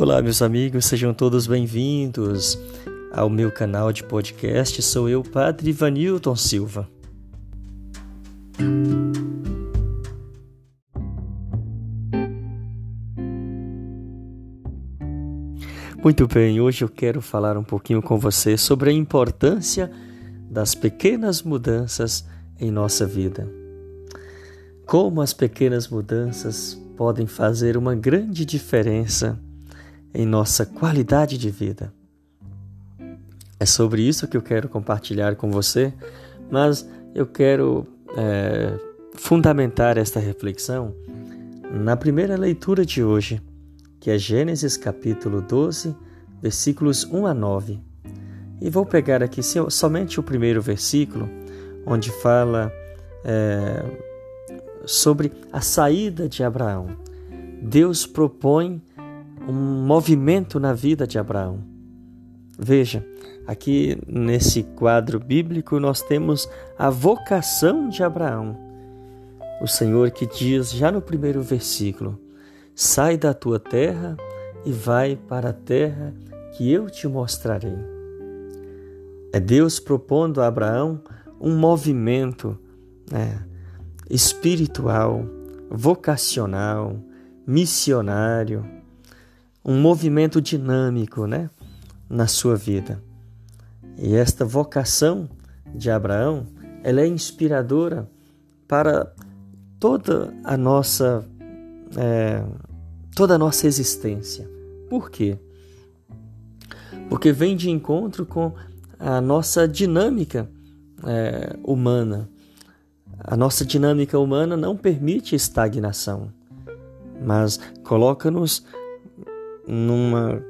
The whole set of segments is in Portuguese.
Olá, meus amigos, sejam todos bem-vindos ao meu canal de podcast. Sou eu, Padre Vanilton Silva. Muito bem, hoje eu quero falar um pouquinho com você sobre a importância das pequenas mudanças em nossa vida. Como as pequenas mudanças podem fazer uma grande diferença em nossa qualidade de vida. É sobre isso que eu quero compartilhar com você, mas eu quero é, fundamentar esta reflexão na primeira leitura de hoje, que é Gênesis capítulo 12, versículos 1 a 9. E vou pegar aqui somente o primeiro versículo, onde fala é, sobre a saída de Abraão. Deus propõe um movimento na vida de Abraão. Veja, aqui nesse quadro bíblico nós temos a vocação de Abraão. O Senhor que diz já no primeiro versículo: Sai da tua terra e vai para a terra que eu te mostrarei. É Deus propondo a Abraão um movimento né, espiritual, vocacional, missionário um movimento dinâmico né, na sua vida. E esta vocação de Abraão ela é inspiradora para toda a nossa é, toda a nossa existência. Por quê? Porque vem de encontro com a nossa dinâmica é, humana. A nossa dinâmica humana não permite estagnação, mas coloca-nos numa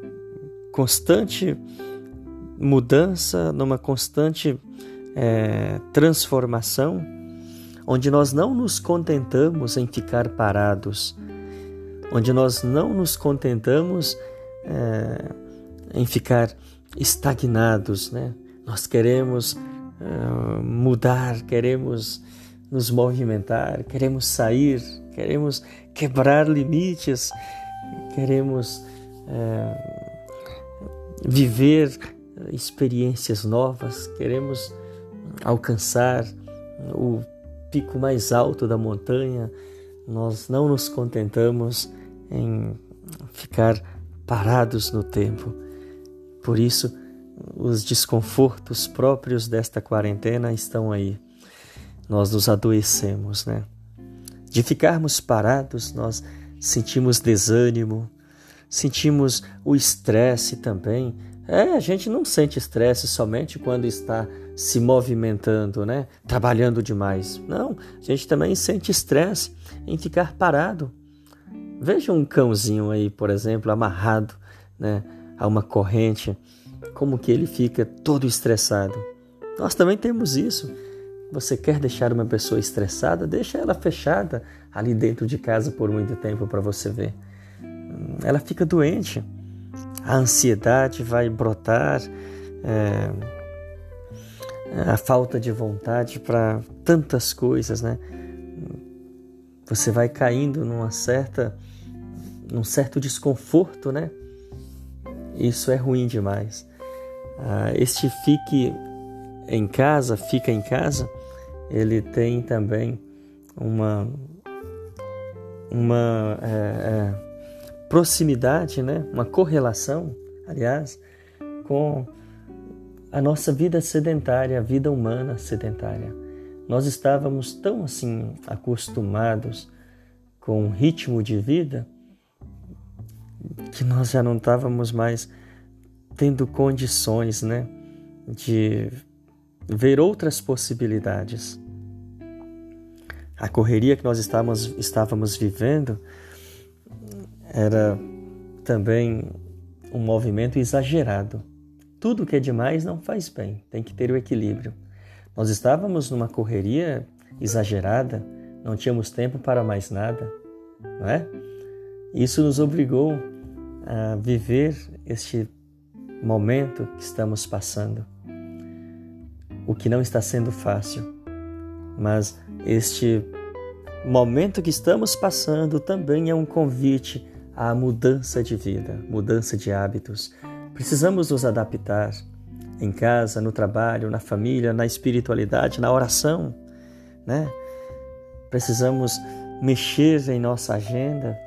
constante mudança, numa constante é, transformação, onde nós não nos contentamos em ficar parados, onde nós não nos contentamos é, em ficar estagnados, né? Nós queremos é, mudar, queremos nos movimentar, queremos sair, queremos quebrar limites, queremos é, viver experiências novas, queremos alcançar o pico mais alto da montanha, nós não nos contentamos em ficar parados no tempo. Por isso, os desconfortos próprios desta quarentena estão aí. Nós nos adoecemos, né? De ficarmos parados, nós sentimos desânimo, sentimos o estresse também. É, a gente não sente estresse somente quando está se movimentando, né? Trabalhando demais. Não, a gente também sente estresse em ficar parado. Veja um cãozinho aí, por exemplo, amarrado, né, a uma corrente, como que ele fica todo estressado. Nós também temos isso. Você quer deixar uma pessoa estressada? Deixa ela fechada ali dentro de casa por muito tempo para você ver ela fica doente. A ansiedade vai brotar, é, a falta de vontade para tantas coisas, né? Você vai caindo numa certa, num certo desconforto, né? Isso é ruim demais. Ah, este fique em casa, fica em casa, ele tem também uma uma é, é, proximidade, né? uma correlação, aliás, com a nossa vida sedentária, a vida humana sedentária. Nós estávamos tão assim acostumados com o ritmo de vida que nós já não estávamos mais tendo condições, né, de ver outras possibilidades. A correria que nós estávamos, estávamos vivendo era também um movimento exagerado. Tudo que é demais não faz bem, tem que ter o equilíbrio. Nós estávamos numa correria exagerada, não tínhamos tempo para mais nada, não é? Isso nos obrigou a viver este momento que estamos passando. O que não está sendo fácil, mas este momento que estamos passando também é um convite à mudança de vida, mudança de hábitos. Precisamos nos adaptar em casa, no trabalho, na família, na espiritualidade, na oração, né? Precisamos mexer em nossa agenda,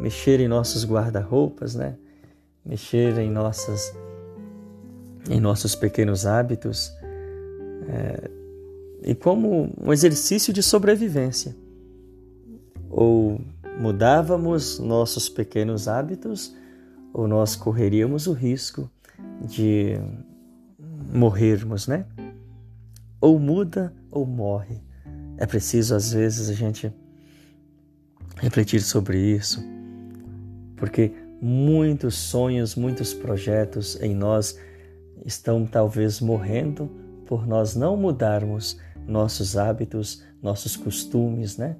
mexer em nossos guarda-roupas, né? Mexer em nossas em nossos pequenos hábitos é, e como um exercício de sobrevivência. Ou mudávamos nossos pequenos hábitos, ou nós correríamos o risco de morrermos, né? Ou muda ou morre. É preciso, às vezes, a gente refletir sobre isso, porque muitos sonhos, muitos projetos em nós estão talvez morrendo por nós não mudarmos nossos hábitos, nossos costumes, né?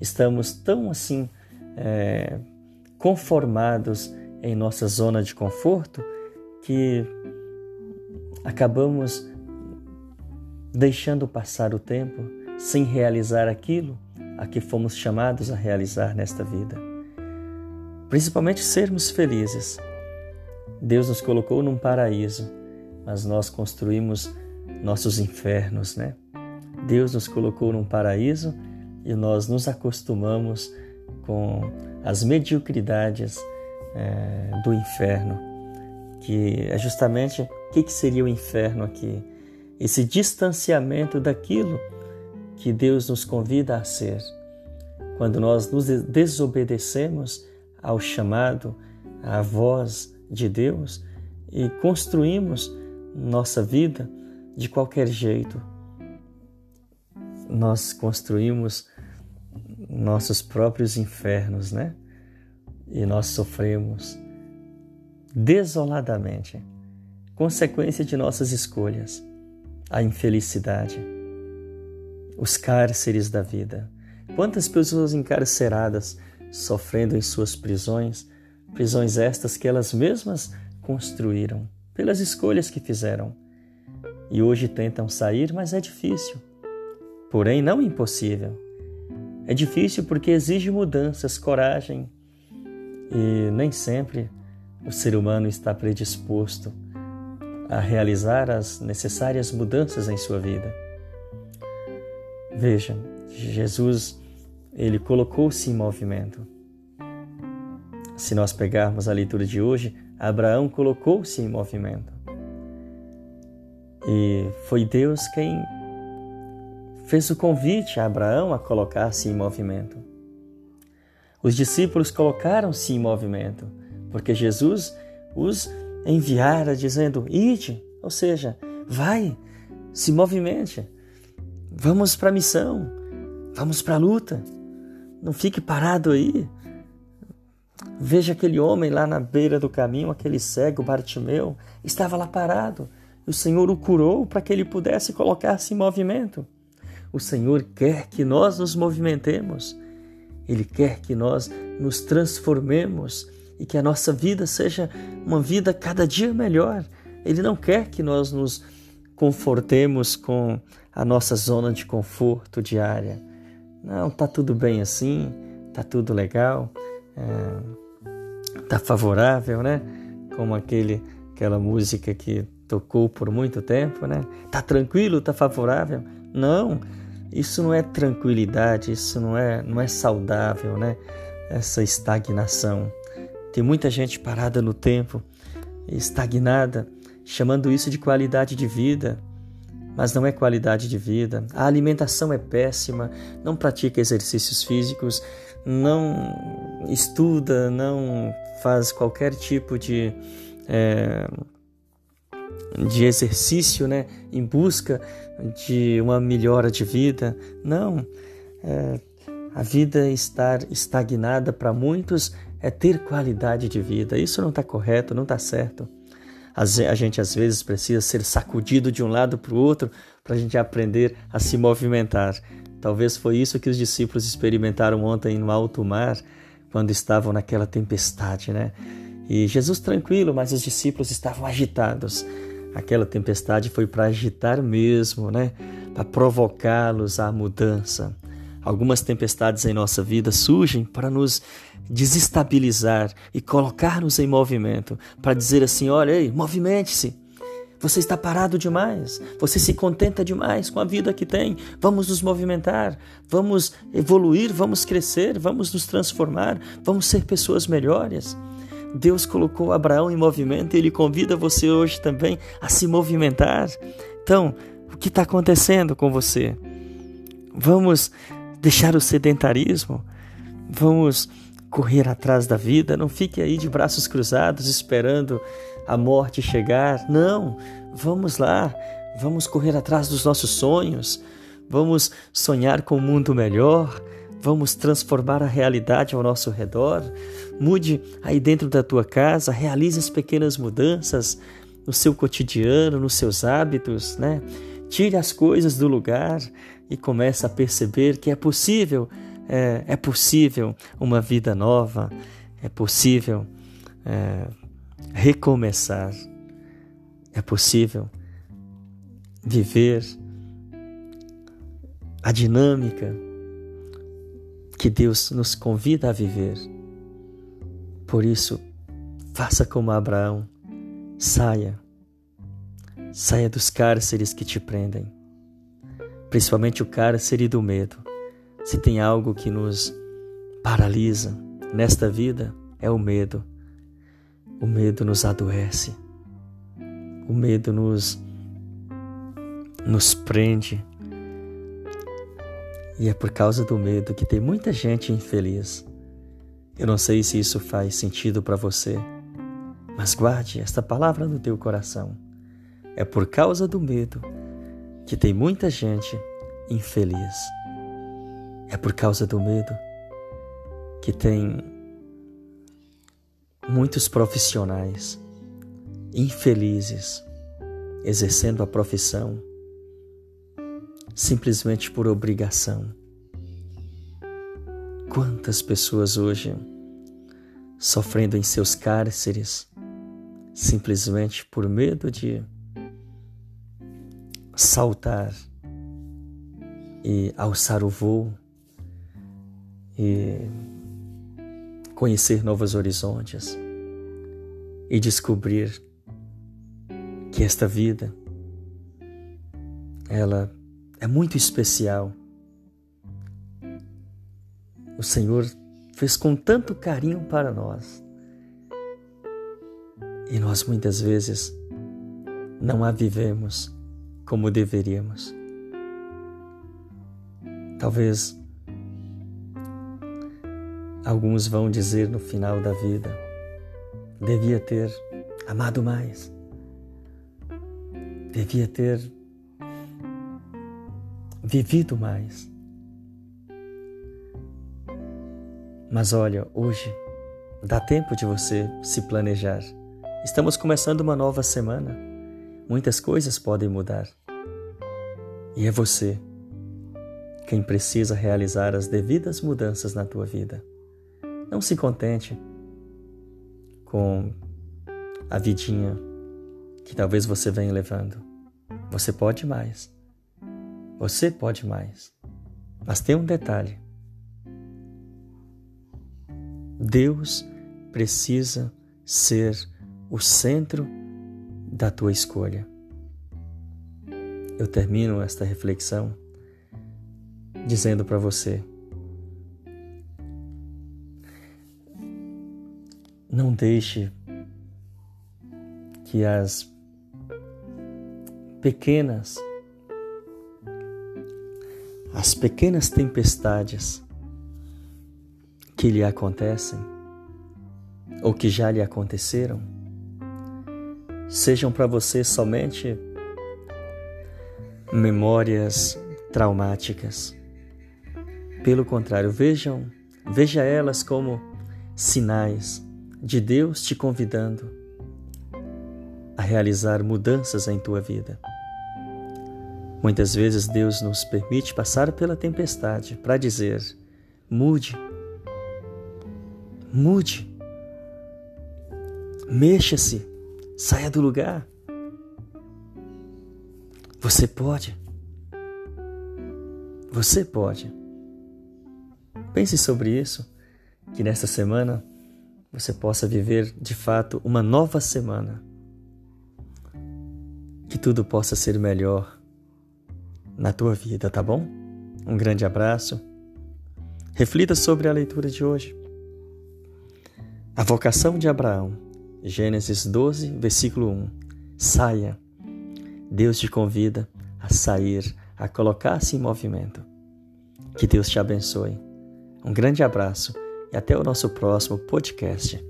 Estamos tão assim é, conformados em nossa zona de conforto que acabamos deixando passar o tempo sem realizar aquilo a que fomos chamados a realizar nesta vida. Principalmente sermos felizes. Deus nos colocou num paraíso, mas nós construímos nossos infernos, né? Deus nos colocou num paraíso e nós nos acostumamos com as mediocridades é, do inferno, que é justamente o que, que seria o inferno aqui? Esse distanciamento daquilo que Deus nos convida a ser. Quando nós nos desobedecemos ao chamado, à voz de Deus e construímos nossa vida de qualquer jeito, nós construímos nossos próprios infernos, né? E nós sofremos desoladamente, consequência de nossas escolhas, a infelicidade os cárceres da vida. Quantas pessoas encarceradas sofrendo em suas prisões, prisões estas que elas mesmas construíram, pelas escolhas que fizeram. E hoje tentam sair, mas é difícil. Porém, não impossível. É difícil porque exige mudanças, coragem, e nem sempre o ser humano está predisposto a realizar as necessárias mudanças em sua vida. Veja, Jesus, ele colocou-se em movimento. Se nós pegarmos a leitura de hoje, Abraão colocou-se em movimento. E foi Deus quem fez o convite a Abraão a colocar-se em movimento. Os discípulos colocaram-se em movimento, porque Jesus os enviara dizendo: Ide, ou seja, vai, se movimente. Vamos para a missão, vamos para a luta. Não fique parado aí. Veja aquele homem lá na beira do caminho, aquele cego Bartimeu, estava lá parado. O Senhor o curou para que ele pudesse colocar-se em movimento. O Senhor quer que nós nos movimentemos. Ele quer que nós nos transformemos e que a nossa vida seja uma vida cada dia melhor. Ele não quer que nós nos confortemos com a nossa zona de conforto diária. Não, tá tudo bem assim, tá tudo legal, é, tá favorável, né? Como aquele, aquela música que tocou por muito tempo, né? Tá tranquilo, tá favorável? Não, isso não é tranquilidade, isso não é, não é saudável, né? Essa estagnação. Tem muita gente parada no tempo, estagnada, chamando isso de qualidade de vida, mas não é qualidade de vida. A alimentação é péssima, não pratica exercícios físicos, não estuda, não faz qualquer tipo de, é, de exercício né, em busca de uma melhora de vida. Não. É, a vida estar estagnada para muitos é ter qualidade de vida. Isso não está correto, não está certo. A gente às vezes precisa ser sacudido de um lado para o outro para a gente aprender a se movimentar. Talvez foi isso que os discípulos experimentaram ontem no alto mar, quando estavam naquela tempestade, né? E Jesus tranquilo, mas os discípulos estavam agitados. Aquela tempestade foi para agitar mesmo, né? Para provocá-los à mudança, Algumas tempestades em nossa vida surgem para nos desestabilizar e colocar-nos em movimento, para dizer assim: olha aí, movimente-se. Você está parado demais, você se contenta demais com a vida que tem. Vamos nos movimentar, vamos evoluir, vamos crescer, vamos nos transformar, vamos ser pessoas melhores. Deus colocou Abraão em movimento e ele convida você hoje também a se movimentar. Então, o que está acontecendo com você? Vamos deixar o sedentarismo? Vamos correr atrás da vida? Não fique aí de braços cruzados esperando a morte chegar. Não, vamos lá, vamos correr atrás dos nossos sonhos. Vamos sonhar com um mundo melhor. Vamos transformar a realidade ao nosso redor. Mude aí dentro da tua casa, realize as pequenas mudanças no seu cotidiano, nos seus hábitos, né? Tire as coisas do lugar e comece a perceber que é possível, é, é possível uma vida nova, é possível é, recomeçar, é possível viver a dinâmica que Deus nos convida a viver. Por isso, faça como Abraão, saia, saia dos cárceres que te prendem, principalmente o cárcere do medo. Se tem algo que nos paralisa nesta vida, é o medo. O medo nos adoece, o medo nos, nos prende e é por causa do medo que tem muita gente infeliz. Eu não sei se isso faz sentido para você, mas guarde esta palavra no teu coração. É por causa do medo que tem muita gente infeliz. É por causa do medo que tem muitos profissionais infelizes exercendo a profissão simplesmente por obrigação. Quantas pessoas hoje sofrendo em seus cárceres simplesmente por medo de saltar e alçar o voo e conhecer novos horizontes e descobrir que esta vida ela é muito especial. O Senhor fez com tanto carinho para nós. E nós muitas vezes não a vivemos como deveríamos. Talvez alguns vão dizer no final da vida: devia ter amado mais, devia ter vivido mais. Mas olha, hoje dá tempo de você se planejar. Estamos começando uma nova semana. Muitas coisas podem mudar. E é você quem precisa realizar as devidas mudanças na tua vida. Não se contente com a vidinha que talvez você venha levando. Você pode mais. Você pode mais. Mas tem um detalhe. Deus precisa ser o centro da tua escolha. Eu termino esta reflexão dizendo para você: não deixe que as pequenas as pequenas tempestades que lhe acontecem ou que já lhe aconteceram sejam para você somente memórias traumáticas. Pelo contrário, vejam, veja elas como sinais de Deus te convidando a realizar mudanças em tua vida. Muitas vezes Deus nos permite passar pela tempestade para dizer: mude, mude, mexa-se, saia do lugar. Você pode, você pode. Pense sobre isso, que nesta semana você possa viver de fato uma nova semana. Que tudo possa ser melhor na tua vida, tá bom? Um grande abraço. Reflita sobre a leitura de hoje. A vocação de Abraão, Gênesis 12, versículo 1. Saia. Deus te convida a sair, a colocar-se em movimento. Que Deus te abençoe. Um grande abraço e até o nosso próximo podcast.